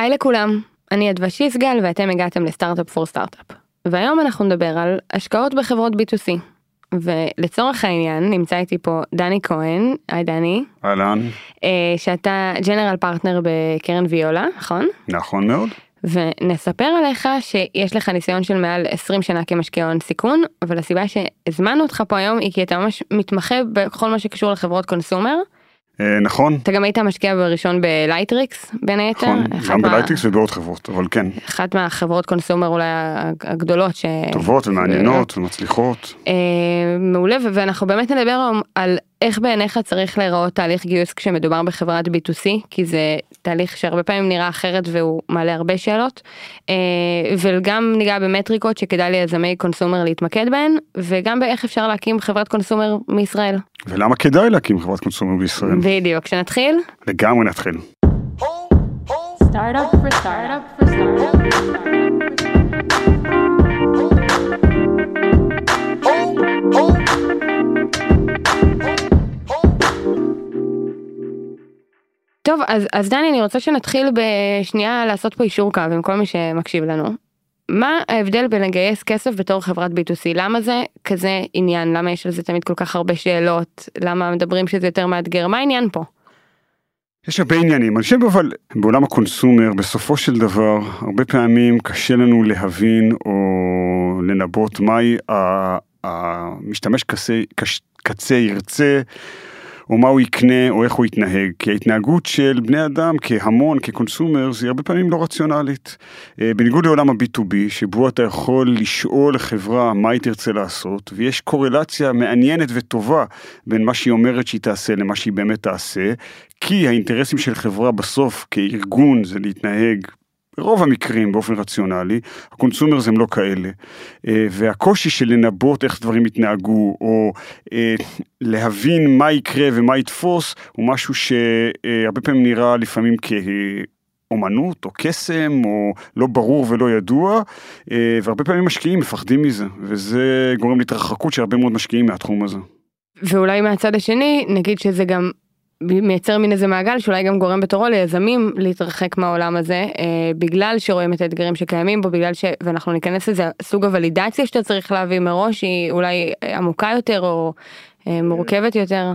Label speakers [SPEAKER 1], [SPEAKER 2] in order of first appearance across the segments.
[SPEAKER 1] היי לכולם, אני אדווה שיסגל ואתם הגעתם ל Startup for Startup. והיום אנחנו נדבר על השקעות בחברות B2C. ולצורך העניין נמצא איתי פה דני כהן, היי דני,
[SPEAKER 2] אהלן,
[SPEAKER 1] אה, שאתה General Partner בקרן ויולה, נכון?
[SPEAKER 2] נכון מאוד.
[SPEAKER 1] ונספר עליך שיש לך ניסיון של מעל 20 שנה כמשקיע הון סיכון, אבל הסיבה שהזמנו אותך פה היום היא כי אתה ממש מתמחה בכל מה שקשור לחברות consumer.
[SPEAKER 2] אה, נכון,
[SPEAKER 1] אתה גם היית משקיע בראשון בלייטריקס בין היתר.
[SPEAKER 2] נכון, גם
[SPEAKER 1] מה-
[SPEAKER 2] בלייטריקס ובעוד חברות, אבל כן,
[SPEAKER 1] אחת מהחברות ה-consumer אולי הגדולות ש...
[SPEAKER 2] טובות ומעניינות ומצליחות.
[SPEAKER 1] אה, מעולה ואנחנו באמת נדבר על איך בעיניך צריך להיראות תהליך גיוס כשמדובר בחברת B2C כי זה תהליך שהרבה פעמים נראה אחרת והוא מעלה הרבה שאלות אה, וגם ניגע במטריקות שכדאי ליזמי consumer להתמקד בהן וגם באיך אפשר להקים חברת consumer מישראל.
[SPEAKER 2] ולמה כדאי להקים חברת קונסומר בישראל?
[SPEAKER 1] בדיוק כשנתחיל
[SPEAKER 2] לגמרי נתחיל.
[SPEAKER 3] Startup for startup for startup.
[SPEAKER 1] טוב אז אז דני אני רוצה שנתחיל בשנייה לעשות פה אישור קו עם כל מי שמקשיב לנו. מה ההבדל בין לגייס כסף בתור חברת B2C למה זה כזה עניין? למה יש על זה תמיד כל כך הרבה שאלות? למה מדברים שזה יותר מאתגר? מה העניין פה.
[SPEAKER 2] יש הרבה עניינים, אני חושב אבל בעולם הקונסומר בסופו של דבר הרבה פעמים קשה לנו להבין או לנבא מהי המשתמש קצה, קצה ירצה או מה הוא יקנה או איך הוא יתנהג כי ההתנהגות של בני אדם כהמון כקונסומר זה הרבה פעמים לא רציונלית. אה, בניגוד לעולם ה-B2B שבו אתה יכול לשאול חברה מה היא תרצה לעשות ויש קורלציה מעניינת וטובה בין מה שהיא אומרת שהיא תעשה למה שהיא באמת תעשה כי האינטרסים של חברה בסוף כארגון זה להתנהג ברוב המקרים באופן רציונלי, ה consumers הם לא כאלה. אה, והקושי של לנבאות איך דברים יתנהגו, או אה, להבין מה יקרה ומה יתפוס, הוא משהו שהרבה פעמים נראה לפעמים כאומנות או קסם, או לא ברור ולא ידוע, אה, והרבה פעמים משקיעים מפחדים מזה, וזה גורם להתרחקות של הרבה מאוד משקיעים מהתחום הזה.
[SPEAKER 1] ואולי מהצד השני נגיד שזה גם מייצר מין איזה מעגל שאולי גם גורם בתורו ליזמים להתרחק מהעולם הזה אה, בגלל שרואים את האתגרים שקיימים בו בגלל ש... ואנחנו ניכנס לזה סוג הוולידציה שאתה צריך להביא מראש היא אולי אה, עמוקה יותר או אה, מורכבת יותר.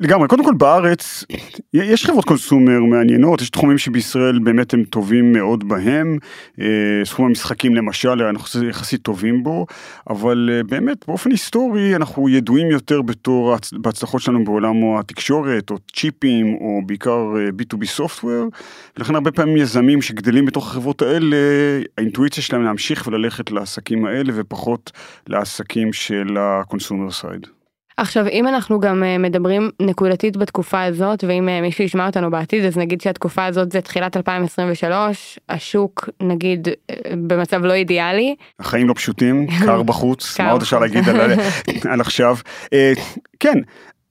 [SPEAKER 2] לגמרי, קודם כל בארץ יש חברות קונסומר מעניינות, יש תחומים שבישראל באמת הם טובים מאוד בהם, אה, סכום המשחקים למשל, אנחנו יחסית טובים בו, אבל אה, באמת באופן היסטורי אנחנו ידועים יותר בתור בהצלחות שלנו בעולם התקשורת או צ'יפים או בעיקר אה, B2B software, ולכן הרבה פעמים יזמים שגדלים בתוך החברות האלה, האינטואיציה שלהם להמשיך וללכת לעסקים האלה ופחות לעסקים של הקונסומר סייד.
[SPEAKER 1] עכשיו אם אנחנו גם אה, מדברים נקודתית בתקופה הזאת ואם אה, מישהו ישמע אותנו בעתיד אז נגיד שהתקופה הזאת זה תחילת 2023 השוק נגיד אה, במצב לא אידיאלי
[SPEAKER 2] החיים לא פשוטים, קר בחוץ, מה עוד אפשר. להגיד על, על עכשיו? כן,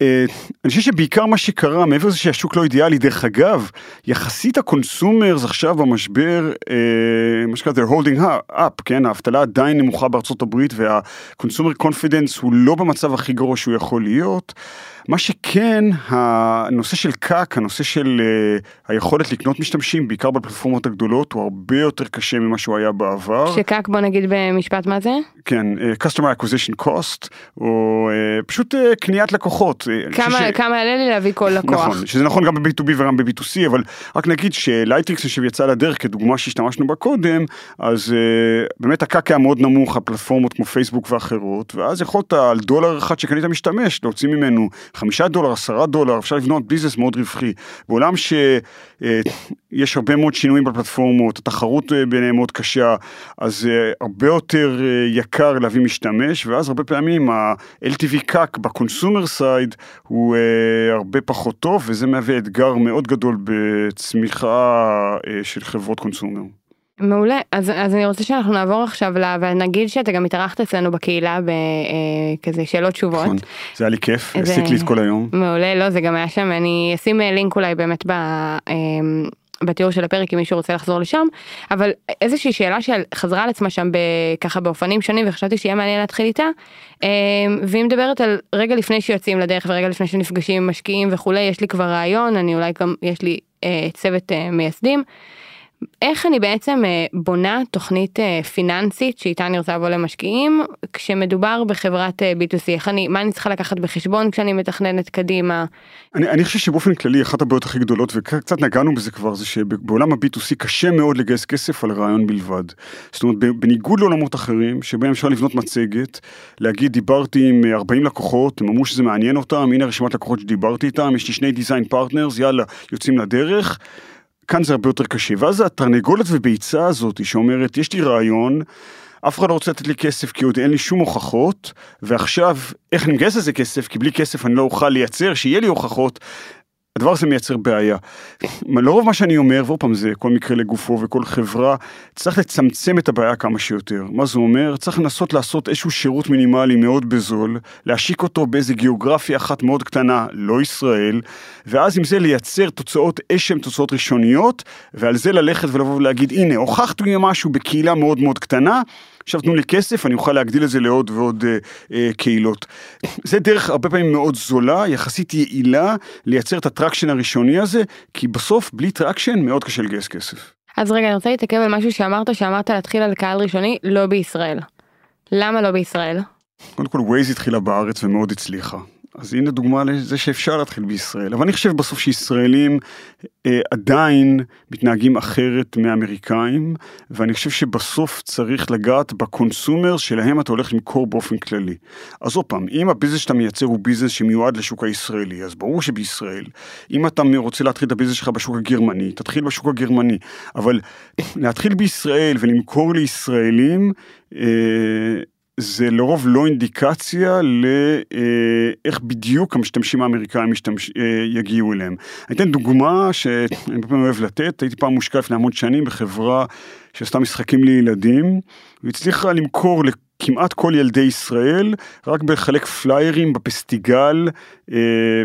[SPEAKER 2] אני חושב שבעיקר מה שקרה, מעבר לזה שהשוק לא אידיאלי, דרך אגב, יחסית ה consumers עכשיו במשבר, אה, מה שנקרא, they're holding up, כן, האבטלה עדיין נמוכה בארצות הברית וה consumer confidence הוא לא במצב הכי גרוע שהוא יכול להיות. מה שכן, הנושא של CAC, הנושא של uh, היכולת לקנות משתמשים, בעיקר בפלטפורמות הגדולות, הוא הרבה יותר קשה ממה שהוא היה בעבר.
[SPEAKER 1] ש CAC בוא נגיד במשפט מה זה
[SPEAKER 2] כן, uh, customer acquisition cost, או uh, פשוט uh, קניית לקוחות. Uh, אני חושב
[SPEAKER 1] כמה כמה יעלה לי להביא כל לקוח.
[SPEAKER 2] נכון, שזה נכון גם ב-B2B וגם ב-B2C, אבל רק נגיד שלייטריקס שיצא לדרך כדוגמה שהשתמשנו בה קודם, אז uh, באמת ה CAC היה מאוד נמוך, הפלטפורמות כמו פייסבוק ואחרות, ואז יכולת על דולר אחד שקנית משתמש, להוציא ממנו חמישה דולר, עשרה דולר, אפשר לבנות business מאוד רווחי. בעולם שיש הרבה מאוד שינויים בפלטפורמות, התחרות אה, ביניהם מאוד קשה, אז אה, הרבה יותר אה, יקר להביא משתמש, ואז הרבה פעמים ה-LTV CAC ב consumer side הוא הרבה פחות טוב, וזה מהווה אתגר מאוד גדול בצמיחה של חברות consumer.
[SPEAKER 1] מעולה אז אז אני רוצה שאנחנו נעבור עכשיו ל... ונגיד שאתה גם התארחת אצלנו בקהילה בכזה שאלות תשובות.
[SPEAKER 2] נכון, זה היה לי כיף,
[SPEAKER 1] זה-
[SPEAKER 2] לי את כל היום.
[SPEAKER 1] מעולה לא זה גם היה שם אני אשים לינק אולי באמת ב... בתיאור של הפרק אם מישהו רוצה לחזור לשם אבל איזושהי שאלה שחזרה על עצמה שם ככה באופנים שונים וחשבתי שיהיה מעניין להתחיל איתה אמ, והיא מדברת על רגע לפני שיוצאים לדרך ורגע לפני שנפגשים עם משקיעים וכולי יש לי כבר רעיון אני אולי גם יש לי אה, צוות אה, מייסדים. איך אני בעצם אה, בונה תוכנית אה, פיננסית שאיתה אני רוצה לבוא למשקיעים כשמדובר בחברת אה, B2C, איך אני, מה אני צריכה לקחת בחשבון כשאני מתכננת קדימה.
[SPEAKER 2] אני, אני חושב שבאופן כללי אחת הבעיות הכי גדולות וקצת נגענו בזה כבר זה שבעולם ה-B2C קשה מאוד לגייס כסף על רעיון בלבד. זאת אומרת בניגוד לעולמות אחרים שבהם אפשר לבנות מצגת, להגיד דיברתי עם 40 לקוחות, הם אמרו שזה מעניין אותם, הנה רשימת לקוחות שדיברתי איתם, יש לי שני design partners, יאללה יוצאים לדרך. כאן זה הרבה יותר קשה, ואז התרנגולת וביצה הזאת שאומרת יש לי רעיון, אף אחד לא רוצה לתת לי כסף כי עוד אין לי שום הוכחות, ועכשיו איך אני מגייס לזה כסף? כי בלי כסף אני לא אוכל לייצר, שיהיה לי הוכחות, הדבר הזה מייצר בעיה. לרוב מה שאני אומר, ועוד פעם זה כל מקרה לגופו וכל חברה, צריך לצמצם את הבעיה כמה שיותר. מה זה אומר? צריך לנסות לעשות איזשהו שירות מינימלי מאוד בזול, להשיק אותו באיזה גיאוגרפיה אחת מאוד קטנה, לא ישראל, ואז עם זה לייצר תוצאות אשם, תוצאות ראשוניות, ועל זה ללכת ולבוא ולהגיד, הנה, הוכחתי משהו בקהילה מאוד מאוד קטנה, עכשיו תנו לי כסף, אני אוכל להגדיל את זה לעוד ועוד אה, אה, קהילות. זה דרך הרבה פעמים מאוד זולה, יחסית יעילה, לייצר את ה traction הראשוני הזה, כי בסוף בלי traction מאוד קשה לגייס כסף.
[SPEAKER 1] אז רגע, אני רוצה להתעכב על משהו שאמרת, שאמרת להתחיל על קהל ראשוני, לא בישראל. למה לא בישראל?
[SPEAKER 2] קודם כל ווייז התחילה בארץ ומאוד הצליחה. אז הנה דוגמה לזה שאפשר להתחיל בישראל. אבל אני חושב בסוף שישראלים אה, עדיין מתנהגים אחרת מאמריקאים, ואני חושב שבסוף צריך לגעת ב consumer שלהם אתה הולך למכור באופן כללי. אז עוד פעם, אם ה business שאתה מייצר הוא business שמיועד לשוק הישראלי, אז ברור שבישראל. אם אתה רוצה להתחיל את ה business שלך בשוק הגרמני, תתחיל בשוק הגרמני. אבל להתחיל בישראל ולמכור לישראלים, אה, זה לרוב לא אינדיקציה לאיך בדיוק המשתמשים האמריקאים משתמש, אה, יגיעו אליהם. אני אתן דוגמה שאני פעם אוהב לתת, הייתי פעם מושקע לפני המון שנים בחברה שעשתה משחקים לילדים, והצליחה למכור לכמעט כל ילדי ישראל רק בחלק פליירים בפסטיגל אה,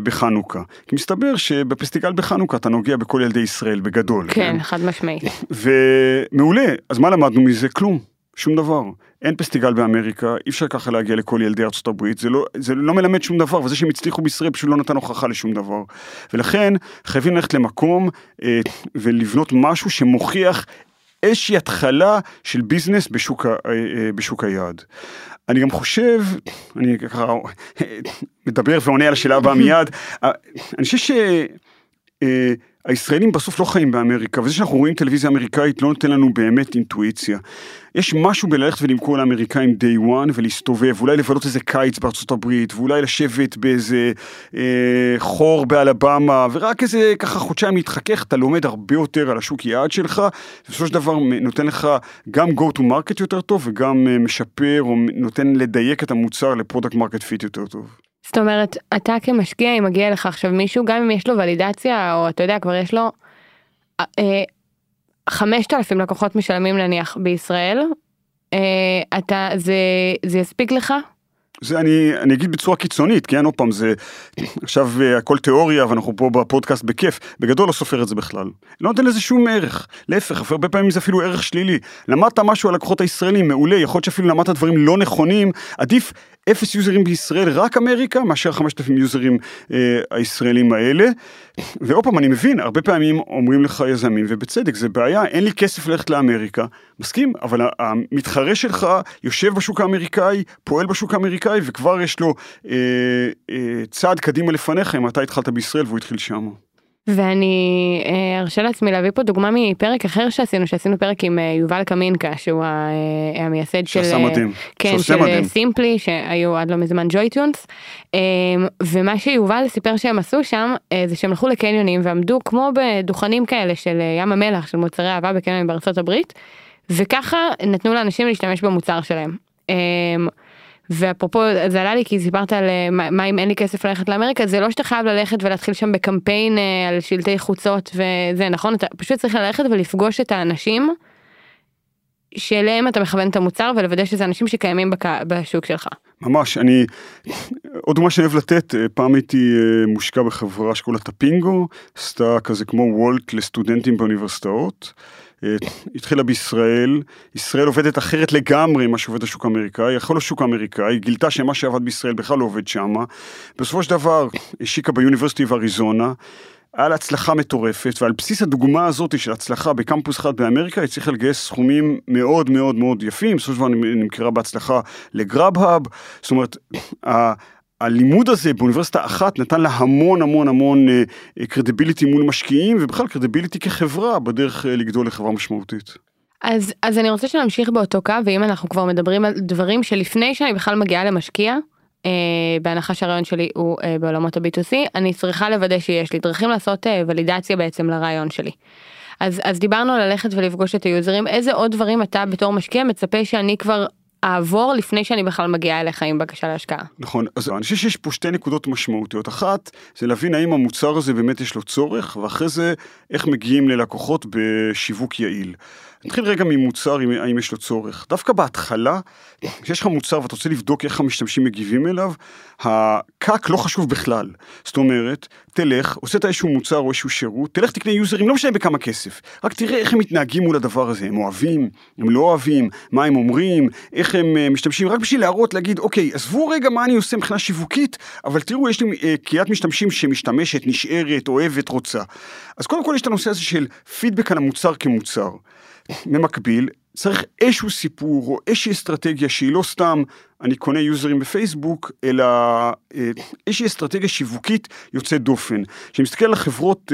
[SPEAKER 2] בחנוכה. כי מסתבר שבפסטיגל בחנוכה אתה נוגע בכל ילדי ישראל בגדול.
[SPEAKER 1] כן, כן? חד משמעית.
[SPEAKER 2] ומעולה, אז מה למדנו מזה? כלום. שום דבר. אין פסטיגל באמריקה, אי אפשר ככה להגיע לכל ילדי ארצות הברית, זה לא, זה לא מלמד שום דבר, וזה שהם הצליחו בישראל פשוט לא נתן הוכחה לשום דבר. ולכן חייבים ללכת למקום אה, ולבנות משהו שמוכיח איזושהי התחלה של ביזנס בשוק, אה, אה, בשוק היעד. אני גם חושב, אני ככה מדבר ועונה על השאלה הבאה מיד, אה, אני חושב ש... אה, הישראלים בסוף לא חיים באמריקה, וזה שאנחנו רואים טלוויזיה אמריקאית לא נותן לנו באמת אינטואיציה. יש משהו בללכת ולמכור לאמריקאים day one ולהסתובב, אולי לבלות איזה קיץ בארצות הברית, ואולי לשבת באיזה אה, חור באלבמה, ורק איזה ככה חודשיים להתחכך, אתה לומד הרבה יותר על השוק יעד שלך, ובסופו של דבר נותן לך גם go to market יותר טוב, וגם אה, משפר או נותן לדייק את המוצר ל product market fit יותר טוב.
[SPEAKER 1] זאת אומרת, אתה כמשקיע, אם מגיע לך עכשיו מישהו, גם אם יש לו ולידציה, או אתה יודע, כבר יש לו אה, 5,000 לקוחות משלמים נניח בישראל, אה, אתה, זה, זה יספיק לך?
[SPEAKER 2] זה אני, אני אגיד בצורה קיצונית, כן, עוד פעם, זה עכשיו אה, הכל תיאוריה ואנחנו פה בפודקאסט בכיף, בגדול לא סופר את זה בכלל. לא נותן לזה שום ערך, להפך, הרבה פעמים זה אפילו ערך שלילי. למדת משהו על לקוחות הישראלים, מעולה, יכול להיות שאפילו למדת דברים לא נכונים, עדיף אפס יוזרים בישראל, רק אמריקה, מאשר 5,000 יוזרים אה, הישראלים האלה. ועוד פעם, אני מבין, הרבה פעמים אומרים לך יזמים, ובצדק, זה בעיה, אין לי כסף ללכת לאמריקה, מסכים, אבל המתחרה שלך יושב בשוק האמריקאי, פועל בשוק האמריקאי, וכבר יש לו אה, אה, צעד קדימה לפניך אם אתה התחלת בישראל והוא התחיל שם.
[SPEAKER 1] ואני אה, ארשה לעצמי להביא פה דוגמה מפרק אחר שעשינו, שעשינו פרק עם אה, יובל קמינקה, שהוא אה, המייסד של...
[SPEAKER 2] מדהים.
[SPEAKER 1] כן, של
[SPEAKER 2] מדהים.
[SPEAKER 1] סימפלי, שהיו עד לא מזמן ג'וי-טונס. ומה שיובל סיפר שהם עשו שם, זה שהם הלכו לקניונים ועמדו כמו בדוכנים כאלה של ים המלח, של מוצרי אהבה בקניונים בארצות הברית, וככה נתנו לאנשים להשתמש במוצר שלהם. ואפרופו זה עלה לי כי סיפרת על אה, מה, אם אין לי כסף ללכת לאמריקה זה לא שאתה חייב ללכת ולהתחיל שם בקמפיין אה, על שלטי חוצות וזה נכון אתה פשוט צריך ללכת ולפגוש את האנשים. שאליהם אתה מכוון את המוצר ולוודא שזה אנשים שקיימים בק... בשוק שלך.
[SPEAKER 2] ממש, אני, עוד דוגמה שאני אוהב לתת, אה, פעם הייתי מושקע בחברה שקוראים לה טפינגו, עשתה כזה כמו וולט לסטודנטים באוניברסיטאות. אה, התחילה בישראל, ישראל עובדת אחרת לגמרי ממה שעובד השוק האמריקאי, יכול להיות שוק האמריקאי, גילתה שמה שעבד בישראל בכלל לא עובד שמה. בסופו של דבר השיקה ביוניברסיטי באריזונה, היה לה הצלחה מטורפת, ועל בסיס הדוגמה הזאת של הצלחה בקמפוס אחד באמריקה, היא הצליחה לגייס סכומים מאוד מאוד מאוד יפים, בסופו של דבר נמכרה בהצלחה לגראב-האב, זאת אומרת, הלימוד הזה באוניברסיטה אחת נתן לה המון המון המון קרדיביליטי מול משקיעים, ובכלל קרדיביליטי כחברה בדרך אה, לגדול לחברה משמעותית.
[SPEAKER 1] אז, אז אני רוצה שנמשיך באותו קו, ואם אנחנו כבר מדברים על דברים שלפני שאני בכלל מגיעה למשקיע, אה, בהנחה שהרעיון שלי הוא אה, בעולמות ה-B2C, אני צריכה לוודא שיש לי דרכים לעשות אה, ולידציה בעצם לרעיון שלי. אז, אז דיברנו על ללכת ולפגוש את היוזרים, איזה עוד דברים אתה בתור משקיע מצפה שאני כבר אעבור לפני שאני בכלל מגיעה אליך עם בקשה להשקעה?
[SPEAKER 2] נכון, אז אני חושב שיש פה שתי נקודות משמעותיות. אחת, זה להבין האם המוצר הזה באמת יש לו צורך, ואחרי זה, איך מגיעים ללקוחות בשיווק יעיל. נתחיל רגע ממוצר, האם יש לו צורך. דווקא בהתחלה, כשיש לך מוצר ואתה רוצה לבדוק איך המשתמשים מגיבים אליו, הקאק לא חשוב בכלל. זאת אומרת, תלך, עושה את איזשהו מוצר או איזשהו שירות, תלך תקנה יוזרים, לא משנה בכמה כסף, רק תראה איך הם מתנהגים מול הדבר הזה, הם אוהבים, הם לא אוהבים, מה הם אומרים, איך הם uh, משתמשים, רק בשביל להראות, להגיד, אוקיי, עזבו רגע מה אני עושה מבחינה שיווקית, אבל תראו, יש לי uh, קהילת משתמשים שמשתמשת, נשארת, אוהבת, רוצה. אז קודם כל יש את הנושא הזה של פידבק על המוצר כמוצר. במקביל, צריך איזשהו סיפור או איזושהי אסטרטגיה שהיא לא סתם אני קונה יוזרים בפייסבוק, אלא אה, איזושהי אסטרטגיה שיווקית יוצאת דופן. כשאני מסתכל על החברות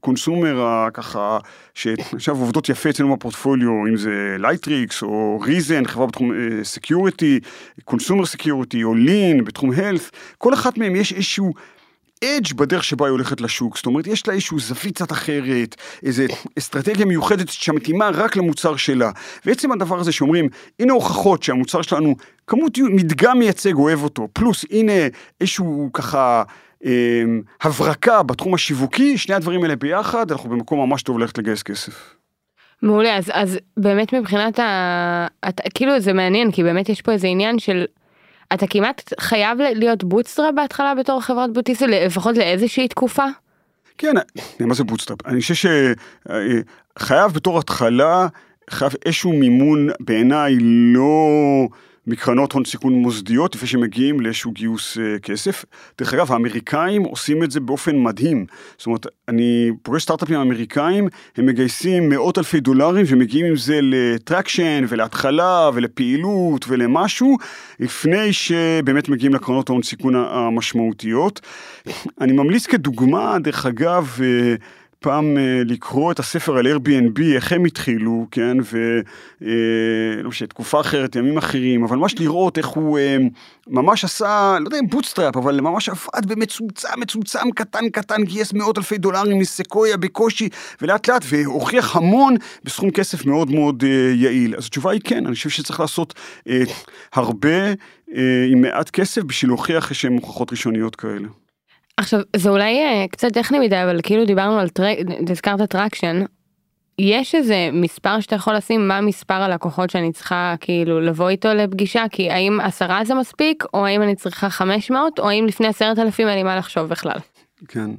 [SPEAKER 2] consumer ככה, שעכשיו עובדות יפה אצלנו בפורטפוליו, אם זה לייטריקס או ריזן, חברה בתחום security, consumer security או לין בתחום health, כל אחת מהן יש איזשהו edge בדרך שבה היא הולכת לשוק, זאת אומרת יש לה איזשהו זווית קצת אחרת, איזה אסטרטגיה מיוחדת שמתאימה רק למוצר שלה. ועצם הדבר הזה שאומרים, הנה הוכחות שהמוצר שלנו, כמות מדגם מייצג אוהב אותו, פלוס הנה איזשהו ככה אה, הברקה בתחום השיווקי, שני הדברים האלה ביחד, אנחנו במקום ממש טוב ללכת לגייס כסף.
[SPEAKER 1] מעולה, אז, אז באמת מבחינת ה... את, כאילו זה מעניין, כי באמת יש פה איזה עניין של... אתה כמעט חייב להיות bootstrap בהתחלה בתור חברת B2C, לפחות לאיזושהי תקופה?
[SPEAKER 2] כן, מה זה bootstrap? אני חושב שחייב בתור התחלה, חייב איזשהו מימון בעיניי לא... מקרנות הון סיכון מוסדיות לפני שמגיעים לאיזשהו גיוס uh, כסף. דרך אגב, האמריקאים עושים את זה באופן מדהים. זאת אומרת, אני פוגש סטארט-אפים אמריקאים, הם מגייסים מאות אלפי דולרים ומגיעים עם זה לטרקשן ולהתחלה ולפעילות ולמשהו, לפני שבאמת מגיעים לקרנות ההון סיכון המשמעותיות. אני ממליץ כדוגמה, דרך אגב, uh, פעם אה, לקרוא את הספר על Airbnb, איך הם התחילו, כן, ולא משנה, תקופה אחרת, ימים אחרים, אבל ממש לראות איך הוא אה, ממש עשה, לא יודע אם bootstrap, אבל ממש עבד במצומצם, מצומצם, קטן קטן, גייס מאות אלפי דולרים מסקויה בקושי, ולאט לאט, והוכיח המון בסכום כסף מאוד מאוד אה, יעיל. אז התשובה היא כן, אני חושב שצריך לעשות הרבה עם מעט כסף בשביל להוכיח איזשהן הוכחות ראשוניות כאלה.
[SPEAKER 1] עכשיו זה אולי uh, קצת טכני מדי אבל כאילו דיברנו על טרק, הזכרת traction. יש איזה מספר שאתה יכול לשים מה מספר הלקוחות שאני צריכה כאילו לבוא איתו לפגישה כי האם עשרה זה מספיק או האם אני צריכה 500 או האם לפני עשרת אלפים אין לי מה לחשוב בכלל.
[SPEAKER 2] כן.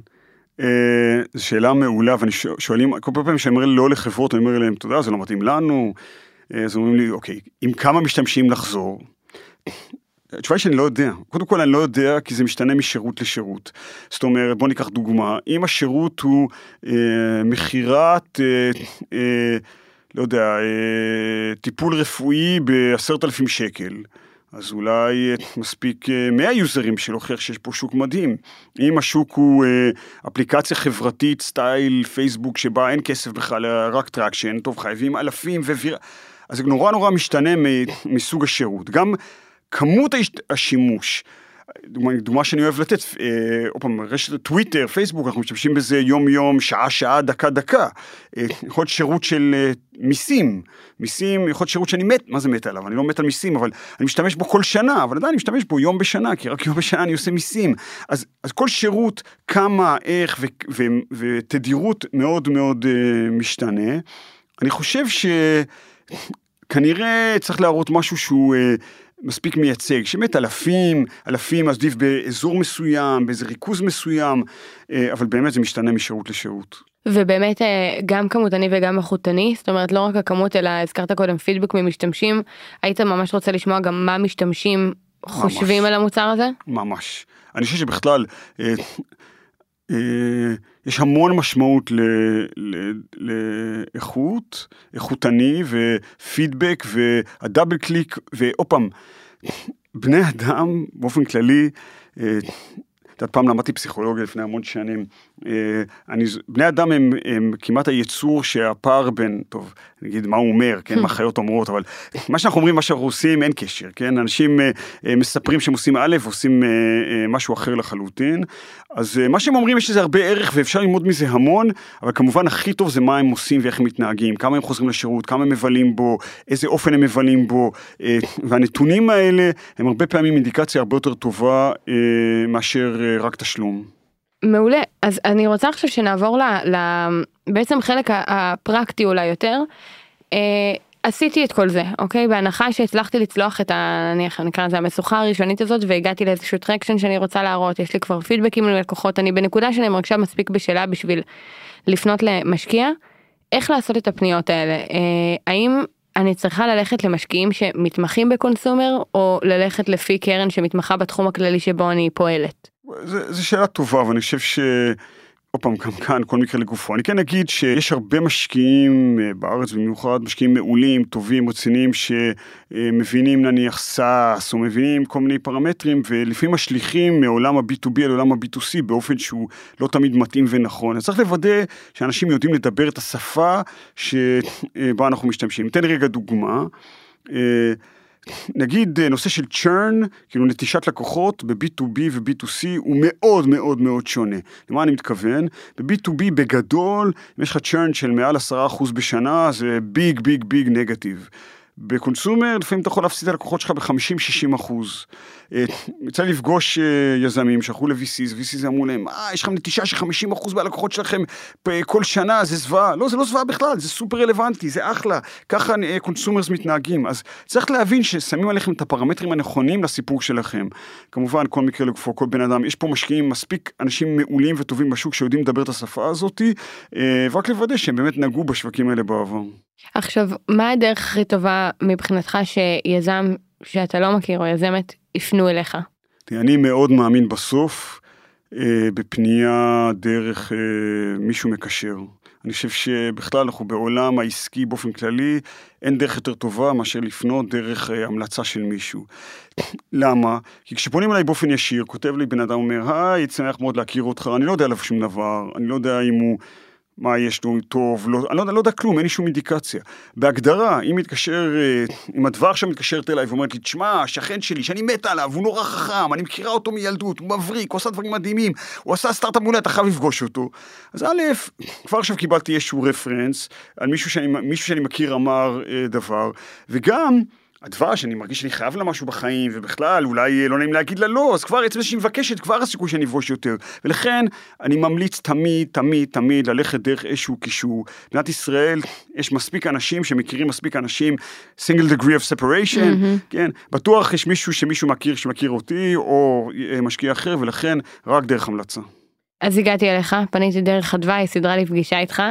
[SPEAKER 2] זו שאלה מעולה ואני שואלים כל פעם שאני אומר לא לחברות אני אומר להם יודע זה לא מתאים לנו. Uh, אז אומרים לי אוקיי עם כמה משתמשים לחזור. התשובה היא שאני לא יודע. קודם כל אני לא יודע כי זה משתנה משירות לשירות. זאת אומרת, בוא ניקח דוגמה, אם השירות הוא אה, מכירת, אה, אה, לא יודע, אה, טיפול רפואי בעשרת אלפים שקל. אז אולי אה, מספיק 100 אה, users בשביל להוכיח שיש פה שוק מדהים. אם השוק הוא אה, אפליקציה חברתית סטייל פייסבוק שבה אין כסף בכלל, רק traction, טוב חייבים אלפים וויר... אז זה נורא נורא משתנה מסוג השירות. גם כמות השימוש, דוגמה, שאני אוהב לתת, אה, עוד פעם, רשת טוויטר, פייסבוק, אנחנו משתמשים בזה יום יום, שעה שעה, דקה דקה. אה, יכול להיות שירות של אה, מיסים, מיסים, יכול להיות שירות שאני מת, מה זה מת עליו? אני לא מת על מיסים, אבל אני משתמש בו כל שנה, אבל עדיין אני משתמש בו יום בשנה, כי רק יום בשנה אני עושה מיסים. אז, אז כל שירות, כמה, איך ו, ו, ו, ותדירות מאוד מאוד משתנה. אני חושב שכנראה צריך להראות משהו שהוא... מספיק מייצג, שבאמת אלפים, אלפים עדיף באזור מסוים, באיזה ריכוז מסוים, אה, אבל באמת זה משתנה משירות לשירות.
[SPEAKER 1] ובאמת אה, גם כמותני וגם איכותני, זאת אומרת לא רק הכמות אלא הזכרת קודם פידבק ממשתמשים, היית ממש רוצה לשמוע גם מה משתמשים חושבים ממש, על המוצר הזה?
[SPEAKER 2] ממש. אני חושב שבכלל, אה, יש המון משמעות לאיכות, איכותני ופידבק והדאבל קליק, ועוד פעם, בני אדם באופן כללי, אה, את יודעת, פעם למדתי פסיכולוגיה לפני המון שנים. אה, אני, בני אדם הם, הם כמעט היצור שהפער בין, טוב, נגיד מה הוא אומר, כן, מה חיות אומרות, אבל מה שאנחנו אומרים, מה שאנחנו עושים, אין קשר, כן? אנשים אה, אה, מספרים שהם עושים א', עושים משהו אחר לחלוטין. אז מה שהם אומרים, יש לזה הרבה ערך ואפשר ללמוד מזה המון, אבל כמובן הכי טוב זה מה הם עושים ואיך הם מתנהגים, כמה הם חוזרים לשירות, כמה הם מבלים בו, איזה אופן הם מבלים בו, והנתונים האלה הם הרבה פעמים אינדיקציה הרבה יותר טובה מאשר רק תשלום.
[SPEAKER 1] מעולה אז אני רוצה עכשיו שנעבור ל, ל... בעצם חלק הפרקטי אולי יותר. אה, עשיתי את כל זה אוקיי בהנחה שהצלחתי לצלוח את ה... נניח נקרא לזה המשוכה הראשונית הזאת והגעתי לאיזשהו traction שאני רוצה להראות יש לי כבר פידבקים מלקוחות אני בנקודה שאני מרגישה מספיק בשלה בשביל לפנות למשקיע. איך לעשות את הפניות האלה אה, האם אני צריכה ללכת למשקיעים שמתמחים ב consumer או ללכת לפי קרן שמתמחה בתחום הכללי שבו אני פועלת.
[SPEAKER 2] זו שאלה טובה ואני חושב ש... עוד פעם, גם כאן, כל מקרה לגופו. אני כן אגיד שיש הרבה משקיעים אה, בארץ במיוחד, משקיעים מעולים, טובים, רציניים, שמבינים נניח סאס, או מבינים כל מיני פרמטרים, ולפעמים משליכים מעולם ה-B2B על עולם ה-B2C באופן שהוא לא תמיד מתאים ונכון. אז צריך לוודא שאנשים יודעים לדבר את השפה שבה אנחנו משתמשים. ניתן רגע דוגמה. נגיד אה, נושא של churn, כאילו נטישת לקוחות ב-B2B ו-B2C הוא מאוד מאוד מאוד שונה. למה אני מתכוון? ב-B2B בגדול, אם יש לך churn של מעל 10% בשנה, זה ביג ביג ביג נגטיב. בקונסומר לפעמים אתה יכול להפסיד את הלקוחות שלך ב-50-60 אחוז. אה, יצא לפגוש אה, יזמים שהלכו ל-VCs, VCs אמרו להם, אה, יש לכם נטישה של 50 אחוז מהלקוחות שלכם כל שנה, זה זוועה. לא, זה לא זוועה בכלל, זה סופר רלוונטי, זה אחלה. ככה consumers מתנהגים. אז צריך להבין ששמים עליכם את הפרמטרים הנכונים לסיפור שלכם. כמובן, כל מקרה לגופו, כל בן אדם, יש פה משקיעים, מספיק אנשים מעולים וטובים בשוק שיודעים לדבר את השפה הזאתי, אה, ורק לוודא שהם באמת נגעו בשווקים האלה בעבר.
[SPEAKER 1] עכשיו מה הדרך הכי טובה מבחינתך שיזם שאתה לא מכיר או יזמת יפנו אליך.
[SPEAKER 2] אני מאוד מאמין בסוף אה, בפנייה דרך אה, מישהו מקשר. אני חושב שבכלל אנחנו בעולם העסקי באופן כללי, אין דרך יותר טובה מאשר לפנות דרך אה, המלצה של מישהו. למה? כי כשפונים אליי באופן ישיר, כותב לי בן אדם אומר, היי, שמח מאוד להכיר אותך, אני לא יודע עליו שום דבר, אני לא יודע אם הוא... מה יש לו טוב, לא, אני לא, לא יודע כלום, אין לי שום אינדיקציה. בהגדרה, אם מתקשר, אה, אם הדבר עכשיו מתקשרת אליי ואומרת לי, תשמע, השכן שלי, שאני מת עליו, הוא נורא חכם, אני מכירה אותו מילדות, הוא מבריק, הוא עשה דברים מדהימים, הוא עשה סטארט-אפ מעולה, אתה חייב לפגוש אותו. אז א', כבר עכשיו קיבלתי איזשהו רפרנס על מישהו שאני, מישהו שאני מכיר אמר אה, דבר, וגם, הדבש, אני מרגיש שאני חייב לה משהו בחיים, ובכלל, אולי לא נעים להגיד לה לא, אז כבר עצם זה שהיא מבקשת, כבר הסיכוי שאני אבוש יותר. ולכן, אני ממליץ תמיד, תמיד, תמיד ללכת דרך איזשהו קישור. במדינת ישראל, יש מספיק אנשים שמכירים מספיק אנשים, single degree of separation, mm-hmm. כן? בטוח יש מישהו שמישהו מכיר שמכיר אותי, או אה, משקיע אחר, ולכן, רק דרך המלצה.
[SPEAKER 1] אז הגעתי אליך, פניתי דרך הדווי, סידרה לי פגישה איתך.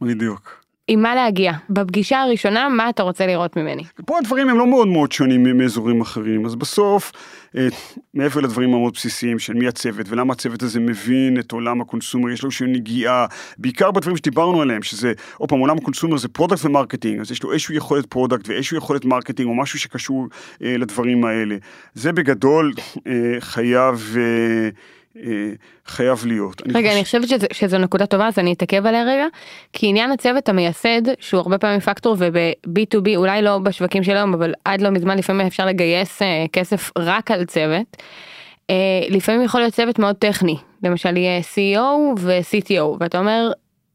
[SPEAKER 2] בדיוק.
[SPEAKER 1] עם מה להגיע. בפגישה הראשונה, מה אתה רוצה לראות ממני?
[SPEAKER 2] פה הדברים הם לא מאוד מאוד שונים מאזורים אחרים, אז בסוף, אה, מעבר לדברים המאוד בסיסיים של מי הצוות ולמה הצוות הזה מבין את עולם ה consumer, יש לו איזושהי נגיעה, בעיקר בדברים שדיברנו עליהם, שזה, עוד פעם, עולם ה consumer זה product ו marketing, אז יש לו איזושהי יכולת product ואיזושהי יכולת marketing או משהו שקשור אה, לדברים האלה. זה בגדול אה, חייב... אה, חייב להיות.
[SPEAKER 1] רגע, אני, חושב... אני חושבת שזה, שזו נקודה טובה, אז אני אתעכב עליה רגע, כי עניין הצוות המייסד, שהוא הרבה פעמים פקטור וב-B2B, אולי לא בשווקים של היום, אבל עד לא מזמן לפעמים אפשר לגייס אה, כסף רק על צוות. אה, לפעמים יכול להיות צוות מאוד טכני, למשל יהיה CEO ו-CTO, ואתה אומר,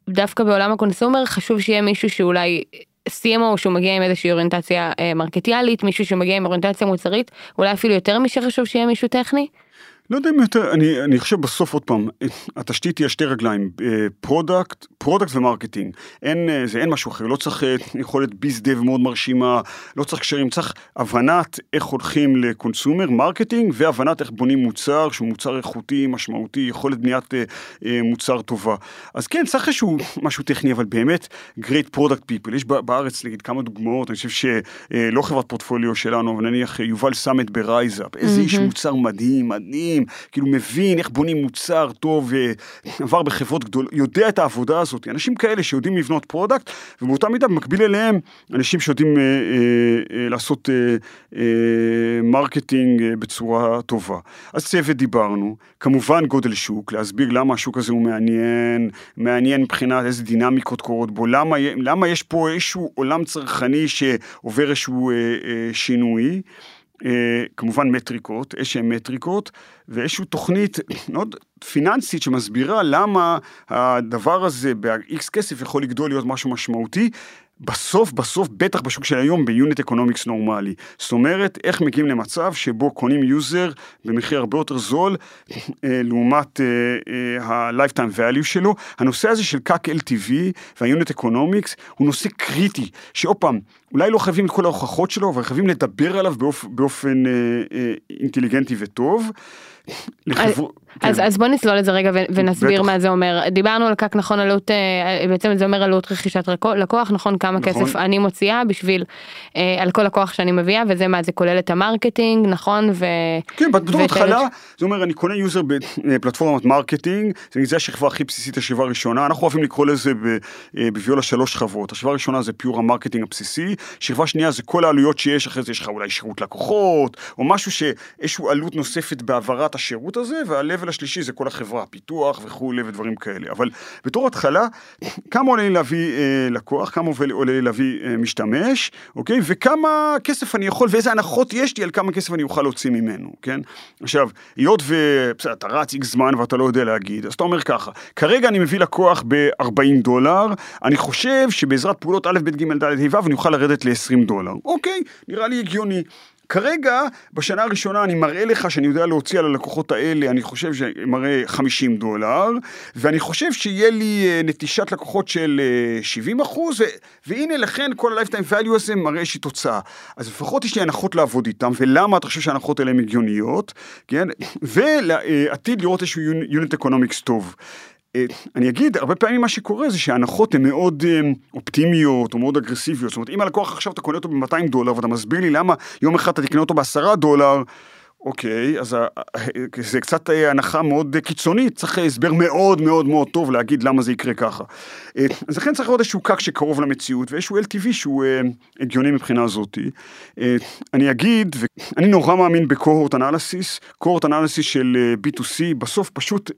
[SPEAKER 1] דווקא בעולם הקונסומר חשוב שיהיה מישהו שאולי CMO שהוא מגיע עם איזושהי אוריינטציה אה, מרקטיאלית, מישהו שמגיע עם אוריינטציה מוצרית, אולי אפילו יותר משחשוב שיהיה מישהו טכני?
[SPEAKER 2] לא יודע אם יותר, אני, אני חושב בסוף עוד פעם, התשתית היא השתי רגליים, product, product ו marketing, אין, אה, זה אין משהו אחר, לא צריך אה, יכולת biz dev מאוד מרשימה, לא צריך קשרים, צריך הבנת איך הולכים ל consumer, marketing, והבנת איך בונים מוצר שהוא מוצר איכותי, משמעותי, יכולת בניית אה, אה, מוצר טובה. אז כן, צריך איזשהו משהו טכני, אבל באמת, great product people, יש בארץ נגיד כמה דוגמאות, אני חושב שלא חברת פורטפוליו שלנו, אבל נניח יובל סמט ב-RiseUp, איזה mm-hmm. איש מוצר מדהים, מדהים. שנים, כאילו מבין איך בונים מוצר טוב, אה, עבר בחברות גדולות, יודע את העבודה הזאת. אנשים כאלה שיודעים לבנות product, ובאותה מידה במקביל אליהם, אנשים שיודעים אה, אה, אה, לעשות אה, אה, marketing אה, בצורה טובה. אז צוות דיברנו, כמובן גודל שוק, להסביר למה השוק הזה הוא מעניין, מעניין מבחינת איזה דינמיקות קורות בו, למה, למה יש פה איזשהו עולם צרכני שעובר איזשהו אה, אה, שינוי. אה, כמובן מטריקות, איזשהן מטריקות, ואיזושהי תוכנית מאוד פיננסית שמסבירה למה הדבר הזה ב-X כסף יכול לגדול להיות משהו משמעותי. בסוף, בסוף, בטח בשוק של היום, ב unit economics נורמלי. זאת אומרת, איך מגיעים למצב שבו קונים user במחיר הרבה יותר זול, אה, לעומת אה, אה, ה-lifetime value שלו. הנושא הזה של CAC LTV וה unit economics הוא נושא קריטי, שעוד פעם, אולי לא חייבים את כל ההוכחות שלו, אבל חייבים לדבר עליו באופ, באופן אה, אה, אינטליגנטי וטוב.
[SPEAKER 1] לחבר... אז, כן. אז בוא נצלול את זה רגע ונסביר בטח. מה זה אומר. דיברנו על CAC נכון עלות, אה, בעצם זה אומר עלות רכישת לקוח, נכון כמה נכון. כסף אני מוציאה בשביל, אה, על כל לקוח שאני מביאה, וזה מה זה כולל את ה marketing, נכון? ו...
[SPEAKER 2] כן, בתור התחלה, זה אומר אני קונה user בפלטפורמת marketing, זה השכבה הכי בסיסית, השכבה הראשונה, אנחנו אוהבים לקרוא לזה אה, בוויולה שלוש שכבות, השכבה הראשונה זה pure ה marketing הבסיסי, שכבה שנייה זה כל העלויות שיש, אחרי זה יש לך אולי שירות לקוחות, או משהו שאיזשהו עלות נוספת בהעברת השירות הזה, והלב ה-level השלישי זה כל החברה, פיתוח וכולי ודברים כאלה. אבל בתור התחלה, כמה עולה לי להביא אה, לקוח, כמה עולה לי להביא אה, משתמש, אוקיי? וכמה כסף אני יכול, ואיזה הנחות יש לי על כמה כסף אני אוכל להוציא ממנו, כן? עכשיו, היות ובסדר, אתה רץ איקס זמן ואתה לא יודע להגיד, אז אתה אומר ככה, כרגע אני מביא לקוח ב-40 דולר, אני חושב שבעזרת פעולות א', ב', ג', ד', ה', ו', אני אוכל לרדת ל-20 דולר. אוקיי, נראה לי הגיוני. כרגע, בשנה הראשונה אני מראה לך שאני יודע להוציא על הלקוחות האלה, אני חושב שמראה 50 דולר, ואני חושב שיהיה לי אה, נטישת לקוחות של 70 אה, אחוז, והנה לכן כל ה-Lifetime Value הזה מראה איזושהי תוצאה. אז לפחות יש לי הנחות לעבוד איתם, ולמה אתה חושב שההנחות האלה הן הגיוניות, כן? ועתיד לראות איזשהו Unit Economics טוב. אה, אני אגיד, הרבה פעמים מה שקורה זה שההנחות הן מאוד אה, אופטימיות או מאוד אגרסיביות. זאת אומרת, אם הלקוח עכשיו אתה קונה אותו ב-200 דולר ואתה מסביר לי למה יום אחד אתה תקנה אותו ב-10 דולר, אוקיי, אז זה קצת אה, הנחה מאוד קיצונית, צריך הסבר מאוד מאוד מאוד טוב להגיד למה זה יקרה ככה. אה, אז לכן צריך לראות איזשהו קק שקרוב למציאות ואיזשהו LTV שהוא אה, הגיוני מבחינה זאתי. אני אגיד, ואני נורא מאמין בקוהורט אנליסיס, קוהורט אנליסיס של B2C, בסוף פשוט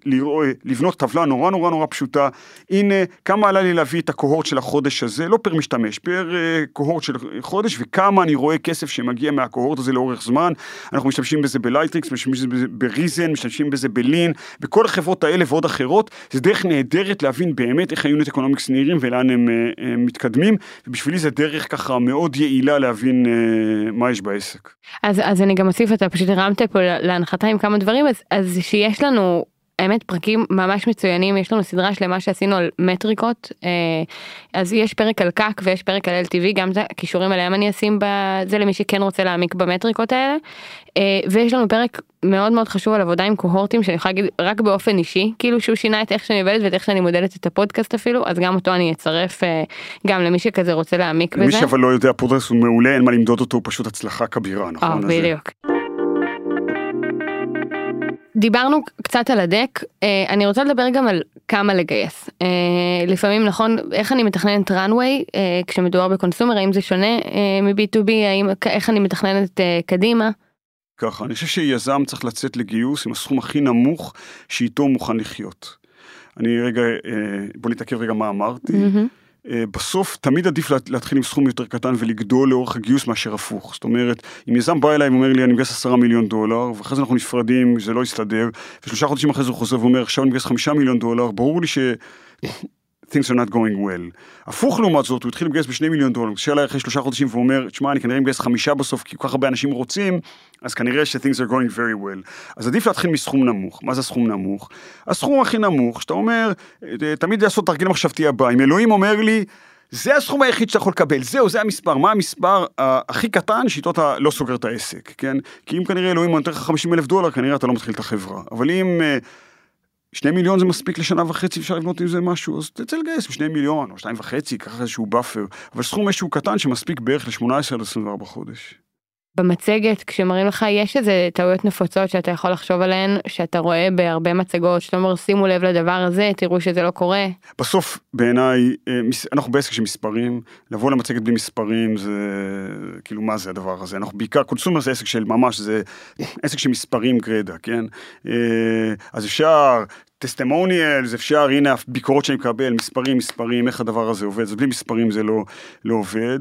[SPEAKER 2] לבנות טבלה נורא נורא נורא פשוטה. הנה, כמה עלה לי להביא את הקוהורט של החודש הזה, לא פר משתמש, פר cohort של חודש, וכמה אני רואה כסף שמגיע מה cohort הזה לאורך זמן. אנחנו משתמשים בזה בזה ב-Lightricks, משתמשים בזה בריזן, משתמשים בזה בלין, בכל החברות האלה ועוד אחרות, זה דרך נהדרת להבין באמת איך ה unit economics נראים ולאן הם, הם אה, מתקדמים, ובשבילי זה דרך ככה מאוד יעילה להבין uh, מה יש בעסק.
[SPEAKER 1] אז, אז אני גם אוסיף, אתה פשוט הרמת פה להנחתה עם כמה דברים, אז, אז שיש לנו האמת פרקים ממש מצוינים יש לנו סדרה שלמה שעשינו על מטריקות אה, אז יש פרק על קאק ויש פרק על LTV גם את הכישורים עליהם אני אשים בזה למי שכן רוצה להעמיק במטריקות האלה אה, ויש לנו פרק מאוד מאוד חשוב על עבודה עם קוהורטים שאני יכולה להגיד רק באופן אישי כאילו שהוא שינה את איך שאני עובדת ואת איך שאני מודדת את הפודקאסט אפילו אז גם אותו אני אצרף אה, גם למי שכזה רוצה להעמיק בזה.
[SPEAKER 2] מי שאבל לא יודע פודקאסט הוא מעולה אין מה למדוד אותו הוא פשוט הצלחה כבירה נכון?
[SPEAKER 1] בדיוק. דיברנו קצת על הדק, אה, אני רוצה לדבר גם על כמה לגייס. אה, לפעמים נכון, איך אני מתכננת runway אה, כשמדובר בקונסומר, האם זה שונה מ-B2B, האם, איך אני מתכננת קדימה?
[SPEAKER 2] ככה, אני חושב שיזם צריך לצאת לגיוס עם הסכום הכי נמוך שאיתו מוכן לחיות. אני רגע, בוא נתעכב רגע מה אמרתי. Mm-hmm. אה, בסוף תמיד עדיף להתחיל עם סכום יותר קטן ולגדול לאורך הגיוס מאשר הפוך. זאת אומרת, אם יזם בא אליי ואומר לי אני מגייס עשרה מיליון דולר, ואחרי זה אנחנו נפרדים, זה לא יסתדר, ושלושה חודשים אחרי זה הוא חוזר ואומר עכשיו אני מגייס חמישה מיליון דולר, ברור לי ש... things are not going well. הפוך לעומת זאת, הוא התחיל לגייס בשני מיליון דולר, אליי אחרי שלושה חודשים ואומר, תשמע, אני כנראה מגייס חמישה בסוף, כי כל כך הרבה אנשים רוצים, אז כנראה ש-things are going very well. אז עדיף להתחיל מסכום נמוך. מה זה סכום נמוך? הסכום הכי נמוך, שאתה אומר, אה, תמיד לעשות תרגיל מחשבתי הבא. אם אלוהים אומר לי, זה הסכום היחיד שאתה יכול לקבל, זהו, זה המספר. מה המספר הכי קטן שאיתו אתה לא סוגר את העסק, כן? כי אם כנראה אלוהים נותן לך 50 אלף דולר, כנראה אתה לא מתחיל את החברה. אבל אם אה, שני מיליון זה מספיק לשנה וחצי, אפשר לבנות עם זה משהו, אז תצא לגייס בשני מיליון או שתיים וחצי, קח איזשהו buffer, אבל סכום איזשהו קטן שמספיק בערך ל-18 עד 24 חודש.
[SPEAKER 1] במצגת כשמראים לך יש איזה טעויות נפוצות שאתה יכול לחשוב עליהן שאתה רואה בהרבה מצגות שאתה אומר שימו לב לדבר הזה תראו שזה לא קורה.
[SPEAKER 2] בסוף בעיניי אה, אנחנו בעסק של מספרים, לבוא למצגת בלי מספרים זה כאילו מה זה הדבר הזה, אנחנו בעיקר קונסומר זה עסק של ממש זה עסק של מספרים גרידא, כן? אה, אז אפשר טסטימוניאלס, אפשר הנה הביקורות שאני מקבל, מספרים מספרים, איך הדבר הזה עובד, אז בלי מספרים זה לא, לא עובד.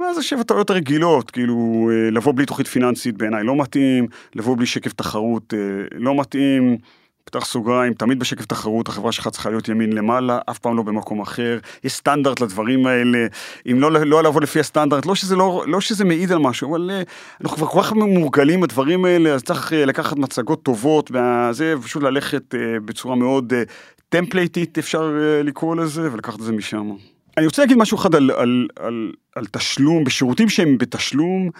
[SPEAKER 2] ואז יש הטעויות הרגילות, כאילו אה, לבוא בלי תוכנית פיננסית בעיניי לא מתאים, לבוא בלי שקף תחרות אה, לא מתאים. פתח סוגריים, תמיד בשקף תחרות החברה שלך צריכה להיות ימין למעלה, אף פעם לא במקום אחר, יש סטנדרט לדברים האלה, אם לא, לא לעבוד לפי הסטנדרט, לא שזה, לא, לא שזה מעיד על משהו, אבל אה, אנחנו כבר כל כך מורגלים בדברים האלה, אז צריך לקחת מצגות טובות, וזה פשוט ללכת בצורה מאוד טמפלייטית אפשר לקרוא לזה, ולקחת את זה משם. אני רוצה להגיד משהו אחד על, על, על, על תשלום, בשירותים שהם בתשלום,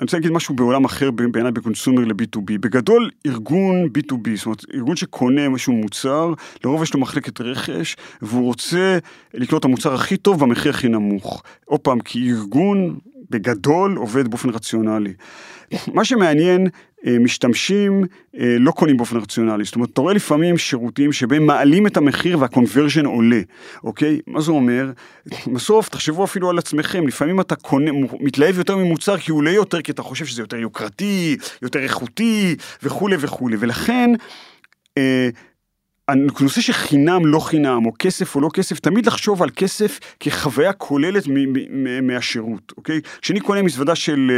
[SPEAKER 2] אני רוצה להגיד משהו בעולם אחר בעיניי בקונסומר ל-B2B. בגדול, ארגון B2B, זאת אומרת, ארגון שקונה איזשהו מוצר, לרוב יש לו מחלקת רכש, והוא רוצה לקנות את המוצר הכי טוב במחיר הכי נמוך. עוד פעם, כי ארגון בגדול עובד באופן רציונלי. מה שמעניין, משתמשים אה, לא קונים באופן רציונלי, זאת אומרת, אתה רואה לפעמים שירותים שבהם מעלים את המחיר והקונברז'ן עולה, אוקיי? מה זה אומר? בסוף תחשבו אפילו על עצמכם, לפעמים אתה קונה, מתלהב יותר ממוצר כי הוא עולה יותר, כי אתה חושב שזה יותר יוקרתי, יותר איכותי וכולי וכולי, ולכן אה, הנושא שחינם לא חינם, או כסף או לא כסף, תמיד לחשוב על כסף כחוויה כוללת מהשירות, אוקיי? כשאני קונה מזוודה של,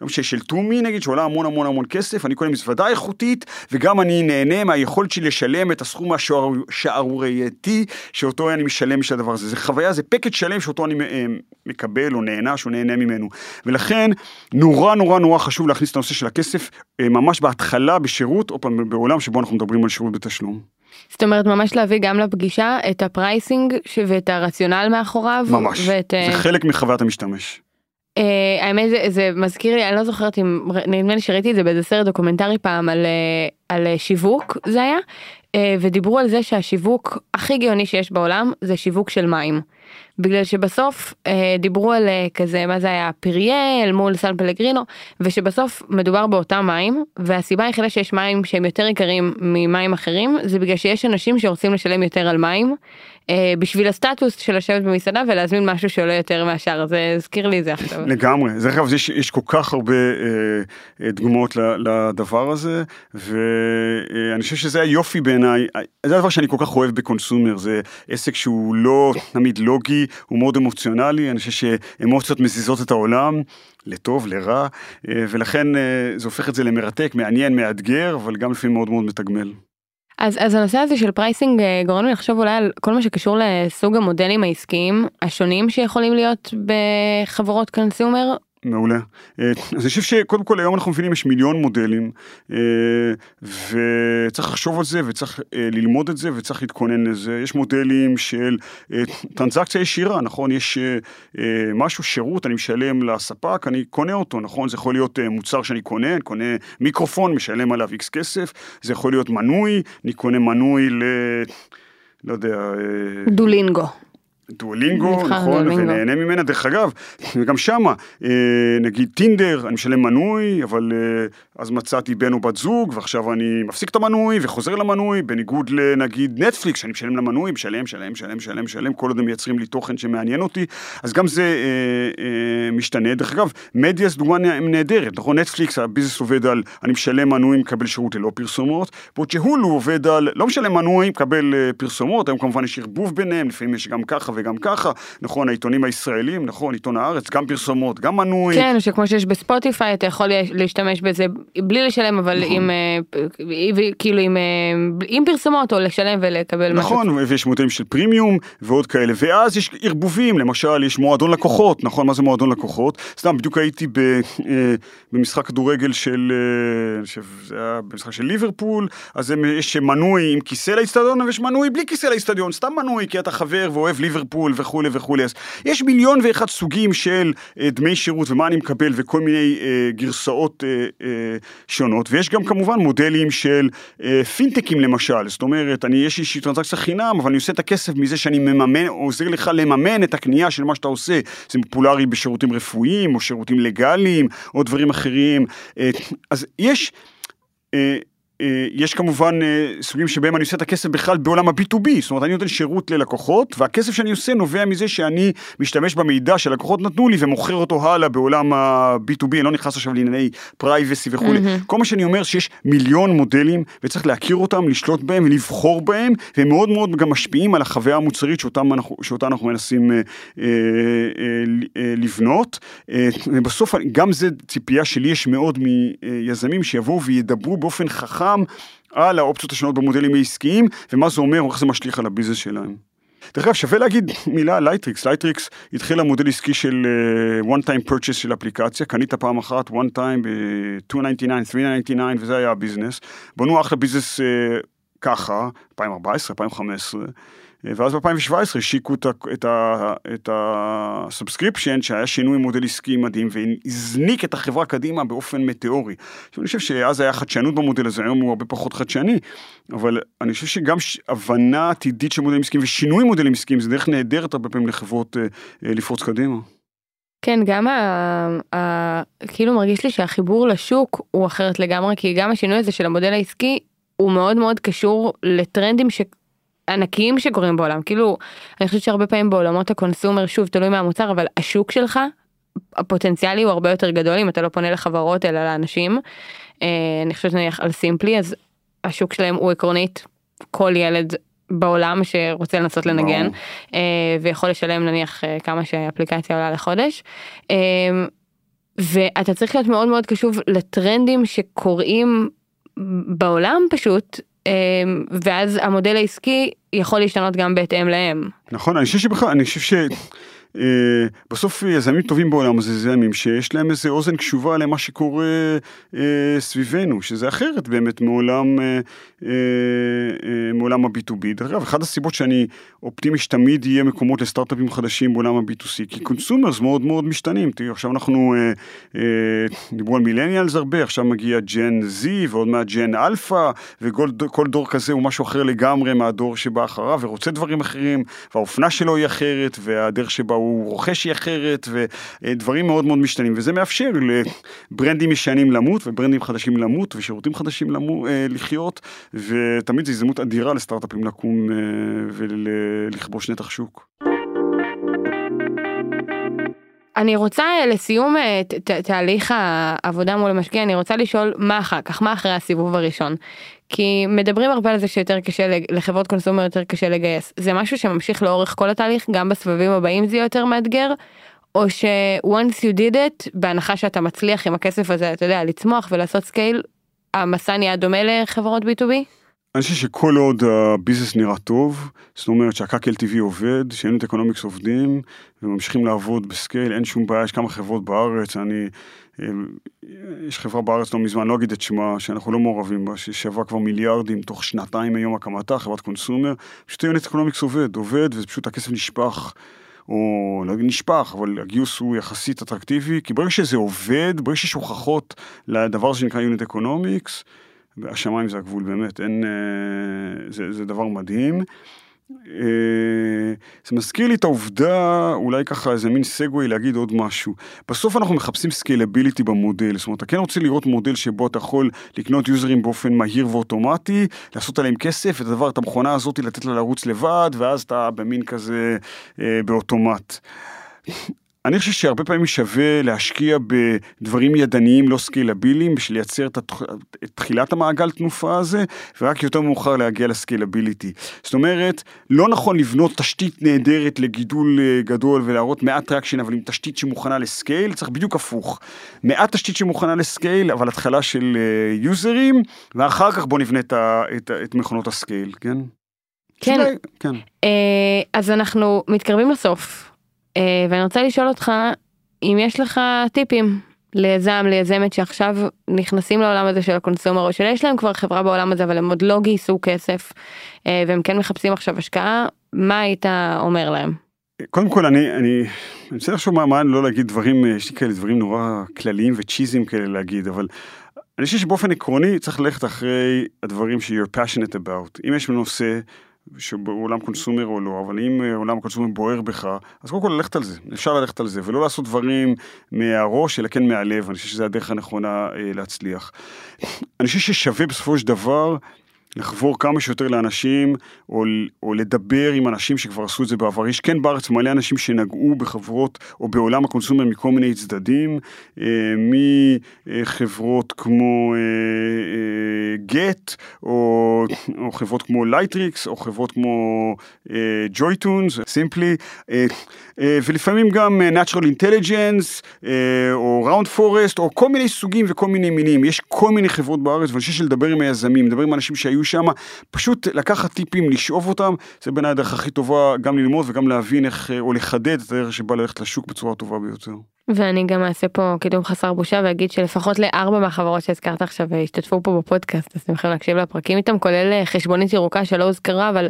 [SPEAKER 2] לא משנה, של טומי נגיד, שעולה המון המון המון כסף, אני קונה מזוודה איכותית, וגם אני נהנה מהיכולת שלי לשלם את הסכום השערורייתי שאותו אני משלם בשביל הדבר הזה. זה חוויה, זה פקט שלם שאותו אני מקבל או נהנה, שהוא נהנה ממנו. ולכן, נורא נורא נורא חשוב להכניס את הנושא של הכסף ממש בהתחלה בשירות, עוד פעם בעולם שבו אנחנו מדברים על שירות בתשלום.
[SPEAKER 1] זאת אומרת ממש להביא גם לפגישה את ה pricing ואת הרציונל מאחוריו.
[SPEAKER 2] ממש, ואת, זה חלק מחוויית המשתמש.
[SPEAKER 1] Uh, האמת זה, זה מזכיר לי אני לא זוכרת אם נדמה לי שראיתי את זה באיזה סרט דוקומנטרי פעם על, על שיווק זה היה uh, ודיברו על זה שהשיווק הכי גאוני שיש בעולם זה שיווק של מים. בגלל שבסוף אה, דיברו על אה, כזה מה זה היה פריאל מול סן פלגרינו ושבסוף מדובר באותם מים והסיבה היחידה שיש מים שהם יותר יקרים ממים אחרים זה בגלל שיש אנשים שרוצים לשלם יותר על מים בשביל הסטטוס של לשבת במסעדה ולהזמין משהו שעולה יותר מהשאר זה הזכיר לי זה עכשיו.
[SPEAKER 2] לגמרי זה אגב יש, יש כל כך הרבה אה, דוגמאות לדבר הזה ואני חושב שזה היופי בעיניי זה הדבר שאני כל כך אוהב ב consumer זה עסק שהוא לא תמיד לוגי הוא מאוד אמוציונלי, אני חושב שאמוציות מזיזות את העולם, לטוב, לרע, ולכן זה הופך את זה למרתק, מעניין, מאתגר, אבל גם לפעמים מאוד מאוד מתגמל.
[SPEAKER 1] אז, אז הנושא הזה של pricing גורם לי לחשוב אולי על כל מה שקשור לסוג המודלים העסקיים השונים שיכולים להיות בחברות consumer
[SPEAKER 2] מעולה. אז אני חושב שקודם כל היום אנחנו מבינים יש מיליון מודלים וצריך לחשוב על זה וצריך ללמוד את זה וצריך להתכונן לזה. יש מודלים של טרנזקציה ישירה, נכון? יש משהו, שירות, אני משלם לספק, אני קונה אותו, נכון? זה יכול להיות מוצר שאני קונה, אני קונה מיקרופון, משלם עליו איקס כסף, זה יכול להיות מנוי, אני קונה מנוי ל... לא יודע...
[SPEAKER 1] דולינגו.
[SPEAKER 2] דואלינגו, נכון, ונהנה ממנה, דרך אגב, וגם שמה, נגיד טינדר, אני משלם מנוי, אבל אז מצאתי בן או בת זוג, ועכשיו אני מפסיק את המנוי וחוזר למנוי, בניגוד לנגיד נטפליקס, שאני משלם למנוי, משלם, משלם, משלם, משלם, משלם, כל עוד הם מייצרים לי תוכן שמעניין אותי, אז גם זה אה, אה, משתנה. דרך אגב, מדיה זו דוגמה נהדרת, נכון? נטפליקס, הביזנס עובד על, אני משלם מנוי, מקבל שירות ללא פרסומות, בעוד שהולו עובד על, לא משלם מנוי, מקבל פרסומות, היום כמובן יש ערבוב ביניהם, לפעמים יש גם ככה וגם ככה, נכון, העיתונים הישראלים, נכון, עיתון הארץ, גם פרסומות, גם מנוי.
[SPEAKER 1] כן, שכמו שיש בספוטיפיי, אתה יכול להשתמש בזה בלי לשלם, אבל נכון. עם, כאילו עם, עם פרסומות, או לשלם ולקבל
[SPEAKER 2] נכון, משהו. נכון, ויש מודלים של פרימיום ועוד כאלה, ואז יש ערבובים, למשל, יש מועדון לקוחות, נכון, מה זה מועדון לקוחות? סתם, בדיוק הייתי ב, במשחק כדורגל של, זה היה במשחק של ליברפול, אז יש מנוי עם כיסא לאצטדיון, ויש מנוי בלי כיסא לאצטדיון, סתם מנוי, כי אתה חבר ואוהב ליברפול וכולי וכולי, אז יש מיליון ואחד סוגים של דמי שירות ומה אני מקבל וכל מיני גרסאות שונות, ויש גם כמובן מודלים של פינטקים למשל, זאת אומרת, אני, יש איזושהי טרנזקציה חינם, אבל אני עושה את הכסף מזה שאני מממן, עוזר לך לממן את הקנייה של מה שאתה עושה, זה פופולרי בשירותים שירותים רפואיים, או שירותים לגאליים, או דברים אחרים. אה, אז יש... אה, יש כמובן אה, סוגים שבהם אני עושה את הכסף בכלל בעולם ה-B2B, זאת אומרת אני נותן שירות ללקוחות והכסף שאני עושה נובע מזה שאני משתמש במידע שלקוחות נתנו לי ומוכר אותו הלאה בעולם ה-B2B, אני לא נכנס עכשיו לענייני privacy וכולי.
[SPEAKER 1] מהמם.
[SPEAKER 2] כל מה שאני אומר שיש מיליון מודלים וצריך להכיר אותם, לשלוט בהם ולבחור בהם, והם מאוד מאוד גם משפיעים על החוויה המוצרית אנחנו, שאותה אנחנו מנסים אה, אה, אה, אה, לבנות. אה, ובסוף גם זה ציפייה שלי יש מאוד מיזמים שיבואו וידברו באופן חכם על האופציות השונות במודלים העסקיים, ומה זה אומר, ואיך זה משליך על ה business שלהם. דרך אגב, שווה להגיד מילה על לייטריקס. לייטריקס התחילה מודל עסקי של uh, one time purchase של אפליקציה, קנית פעם אחת one time ב-299, 399 וזה היה ה business. בנו אחלה business uh, ככה, 2014, 2015. ואז ב-2017 השיקו את, ה subscription שהיה שינוי מודל עסקי מדהים והזניק את החברה קדימה באופן מטאורי. עכשיו, אני חושב שאז היה חדשנות במודל הזה, היום הוא הרבה פחות חדשני, אבל אני חושב שגם הבנה עתידית של מודלים עסקיים ושינוי מודלים עסקיים זה דרך נהדרת הרבה פעמים לחברות אה, אה, לפרוץ קדימה.
[SPEAKER 1] כן, גם ה... ה... כאילו מרגיש לי שהחיבור לשוק הוא אחרת לגמרי, כי גם השינוי הזה של המודל העסקי הוא מאוד מאוד קשור לטרנדים ש... ענקיים שקורים בעולם. כאילו, אני חושבת שהרבה פעמים בעולמות הקונסומר, שוב, תלוי מהמוצר, אבל השוק שלך, הפוטנציאלי הוא הרבה יותר גדול אם אתה לא פונה לחברות אלא לאנשים. אה, אני חושבת נניח על סימפלי, אז השוק שלהם הוא עקרונית כל ילד בעולם שרוצה לנסות לנגן.
[SPEAKER 2] ברור.
[SPEAKER 1] אה, ויכול לשלם נניח אה, כמה שהאפליקציה עולה לחודש. ואתה צריך להיות מאוד מאוד קשוב לטרנדים שקורים בעולם פשוט, ואז המודל העסקי יכול להשתנות גם בהתאם להם.
[SPEAKER 2] נכון, אני חושב שבכלל, אני חושב ש... אה, בסוף יזמים טובים בעולם זה יזמים שיש להם איזה אוזן קשובה למה שקורה אה, סביבנו, שזה אחרת באמת מעולם, אה, אה, אה, מעולם ה-B2B. דרך אגב, אחת הסיבות שאני אופטימי שתמיד יהיה מקומות לסטארט-אפים חדשים בעולם ה-B2C, כי consumers מאוד מאוד משתנים. תראי, עכשיו אנחנו, אה, אה, דיברו על millennials הרבה, עכשיו מגיע gen Z ועוד מעט gen alpha, וכל כל דור כזה הוא משהו אחר לגמרי מהדור שבא אחריו, ורוצה דברים אחרים, והאופנה שלו היא אחרת, והדרך שבה הוא רוכש היא אחרת, ודברים מאוד מאוד משתנים, וזה מאפשר לברנדים ישנים למות, וברנדים חדשים למות, ושירותים חדשים למו, אה, לחיות, ותמיד זו הזדמנות אדירה לסטארט-אפים לקום אה, ולכבוש נתח שוק.
[SPEAKER 1] אני רוצה אה, לסיום ת- ת- תהליך העבודה מול המשקיע, אני רוצה לשאול מה אחר כך, מה אחרי הסיבוב הראשון. כי מדברים הרבה על זה שיותר קשה, לחברות קונסומר יותר קשה לגייס. זה משהו שממשיך לאורך כל התהליך, גם בסבבים הבאים זה יותר מאתגר, או ש- once you did it, בהנחה שאתה מצליח עם הכסף הזה, אתה יודע, לצמוח ולעשות scale, המסע נהיה דומה לחברות B2B?
[SPEAKER 2] אני חושב שכל עוד ה business נראה טוב, זאת אומרת שה CAC LTV עובד, שה unit economics עובדים, וממשיכים לעבוד ב scale, אין שום בעיה, יש כמה חברות בארץ, אני, יש חברה בארץ לא מזמן, לא אגיד את שמה, שאנחנו לא מעורבים בה, ששווה כבר מיליארדים תוך שנתיים מיום הקמתה, חברת consumer, פשוט unit economics עובד, עובד, ופשוט הכסף נשפך. או לא נשפך, אבל הגיוס הוא יחסית אטרקטיבי, כי ברגע שזה עובד, ברגע שיש הוכחות לדבר שנקרא unit economics, השמיים זה הגבול באמת, אין, אה, זה, זה דבר מדהים. אה, זה מזכיר לי את העובדה, אולי ככה איזה מין segue להגיד עוד משהו. בסוף אנחנו מחפשים scalability במודל, זאת אומרת, אתה כן רוצה לראות מודל שבו אתה יכול לקנות יוזרים באופן מהיר ואוטומטי, לעשות עליהם כסף, את הדבר, את המכונה הזאת לתת לה לרוץ לבד, ואז אתה במין כזה אה, באוטומט. אני חושב שהרבה פעמים שווה להשקיע בדברים ידניים לא סקיילביליים בשביל לייצר את, התח... את תחילת המעגל תנופה הזה ורק יותר מאוחר להגיע ל scalability. זאת אומרת, לא נכון לבנות תשתית נהדרת לגידול אה, גדול ולהראות מעט traction אבל עם תשתית שמוכנה ל scale, צריך בדיוק הפוך. מעט תשתית שמוכנה ל scale אבל התחלה של אה, יוזרים ואחר כך בוא נבנה את, ה... את. את מכונות ה scale, כן?
[SPEAKER 1] כן.
[SPEAKER 2] שאולי- כן.
[SPEAKER 1] אה, אז אנחנו מתקרבים לסוף, ואני רוצה לשאול אותך אם יש לך טיפים ליזם, ליזמת שעכשיו נכנסים לעולם הזה של ה consumer, או שיש להם כבר חברה בעולם הזה אבל הם עוד לא גייסו כסף, אה, והם כן מחפשים עכשיו השקעה, מה היית אומר להם?
[SPEAKER 2] קודם כל אני אני אני רוצה לחשוב מה, מה לא להגיד דברים יש לי כאלה דברים נורא כלליים וצ'יזים כאלה להגיד אבל אני חושב שבאופן עקרוני צריך ללכת אחרי הדברים ש- you're passionate about אם יש נושא שבעולם קונסומר או לא, אבל אם אה, עולם הקונסומר בוער בך, אז קודם כל ללכת על זה, אפשר ללכת על זה, ולא לעשות דברים מהראש, אלא כן מהלב, אני חושב שזו הדרך הנכונה אה, להצליח. אני חושב ששווה בסופו של דבר לחבור כמה שיותר לאנשים, או, או לדבר עם אנשים שכבר עשו את זה בעבר. יש כן בארץ מלא אנשים שנגעו בחברות או בעולם ה consumer מכל מיני צדדים, אה, מחברות כמו Gett, אה, אה, או, או חברות כמו לייטריקס, או חברות כמו JoyTunes, אה, Simply, אה, אה, ולפעמים גם אה, Natural Intelligence, אה, או Round Forest, או כל מיני סוגים וכל מיני מינים. יש כל מיני חברות בארץ, ואני חושב שלדבר עם היזמים, לדבר עם אנשים שהיו שם, פשוט לקחת טיפים, לשאוב אותם, זה בעיניי הדרך הכי טובה גם ללמוד וגם להבין איך, או לחדד את הדרך שבה ללכת לשוק בצורה הטובה ביותר.
[SPEAKER 1] ואני גם אעשה פה קידום חסר בושה ואגיד שלפחות לארבע מהחברות שהזכרת עכשיו השתתפו פה בפודקאסט אז אתם יכולים להקשיב לפרקים איתם כולל חשבונית ירוקה שלא הוזכרה אבל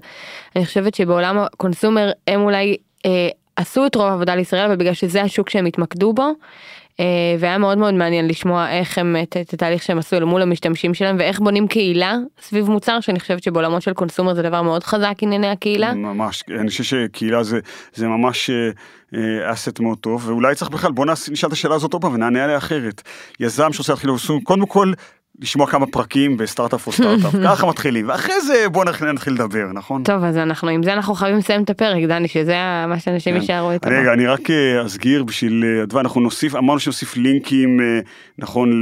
[SPEAKER 1] אני חושבת שבעולם הקונסומר הם אולי אה, עשו את רוב העבודה לישראל אבל בגלל שזה השוק שהם התמקדו בו. אה, והיה מאוד מאוד מעניין לשמוע איך הם את, התהליך שהם עשו אל מול המשתמשים שלהם ואיך בונים קהילה סביב מוצר שאני חושבת שבעולמות של קונסומר זה דבר מאוד חזק ענייני הקהילה.
[SPEAKER 2] ממש אני חושב שקהילה זה זה ממש אסט מאוד טוב ואולי צריך בכלל בוא נשאל את השאלה הזאת עוד פעם ונענה עליה אחרת יזם שעושה להתחיל קודם כל לשמוע כמה פרקים בסטארט-אפ או סטארט-אפ, ככה מתחילים, ואחרי זה בוא נתחיל לדבר, נכון?
[SPEAKER 1] טוב, אז אנחנו, עם זה אנחנו חייבים לסיים את הפרק, דני, שזה מה שאנשים כן. יישארו איתנו.
[SPEAKER 2] רגע, אני רק אה, אסגיר בשביל אדווה, אנחנו נוסיף, אמרנו שנוסיף לינקים, אה, נכון,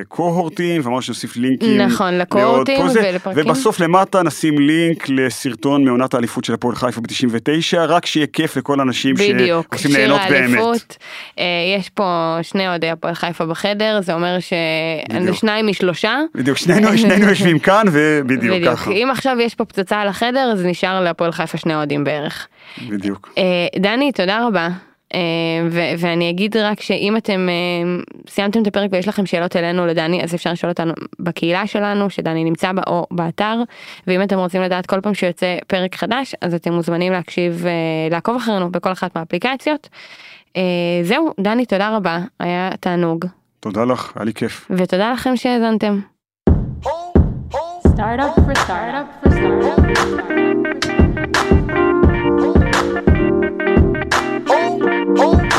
[SPEAKER 2] לקוהורטים, ואמרנו שנוסיף לינקים.
[SPEAKER 1] נכון, לקוהורטים ולפרקים.
[SPEAKER 2] ובסוף למטה נשים לינק לסרטון מעונת האליפות של הפועל חיפה ב-99, רק שיהיה כיף לכל האנשים שרוצים ליהנות באמת.
[SPEAKER 1] אה, יש פה שני אוהדי הפועל חיפה בחדר, זה אומר ששניים שלושה.
[SPEAKER 2] בדיוק, שנינו, שנינו יושבים כאן ובדיוק בדיוק. ככה.
[SPEAKER 1] אם עכשיו יש פה פצצה על החדר אז נשאר להפועל חיפה שני אוהדים בערך.
[SPEAKER 2] בדיוק.
[SPEAKER 1] אה, דני, תודה רבה. Uh, ו- ואני אגיד רק שאם אתם uh, סיימתם את הפרק ויש לכם שאלות אלינו לדני אז אפשר לשאול אותנו בקהילה שלנו שדני נמצא בה או באתר ואם אתם רוצים לדעת כל פעם שיוצא פרק חדש אז אתם מוזמנים להקשיב uh, לעקוב אחרינו בכל אחת מהאפליקציות. Uh, זהו דני תודה רבה היה תענוג.
[SPEAKER 2] תודה לך, היה לי כיף.
[SPEAKER 1] ותודה לכם שהאזנתם.
[SPEAKER 3] Startup for startup for startup. startup. Oh, oh.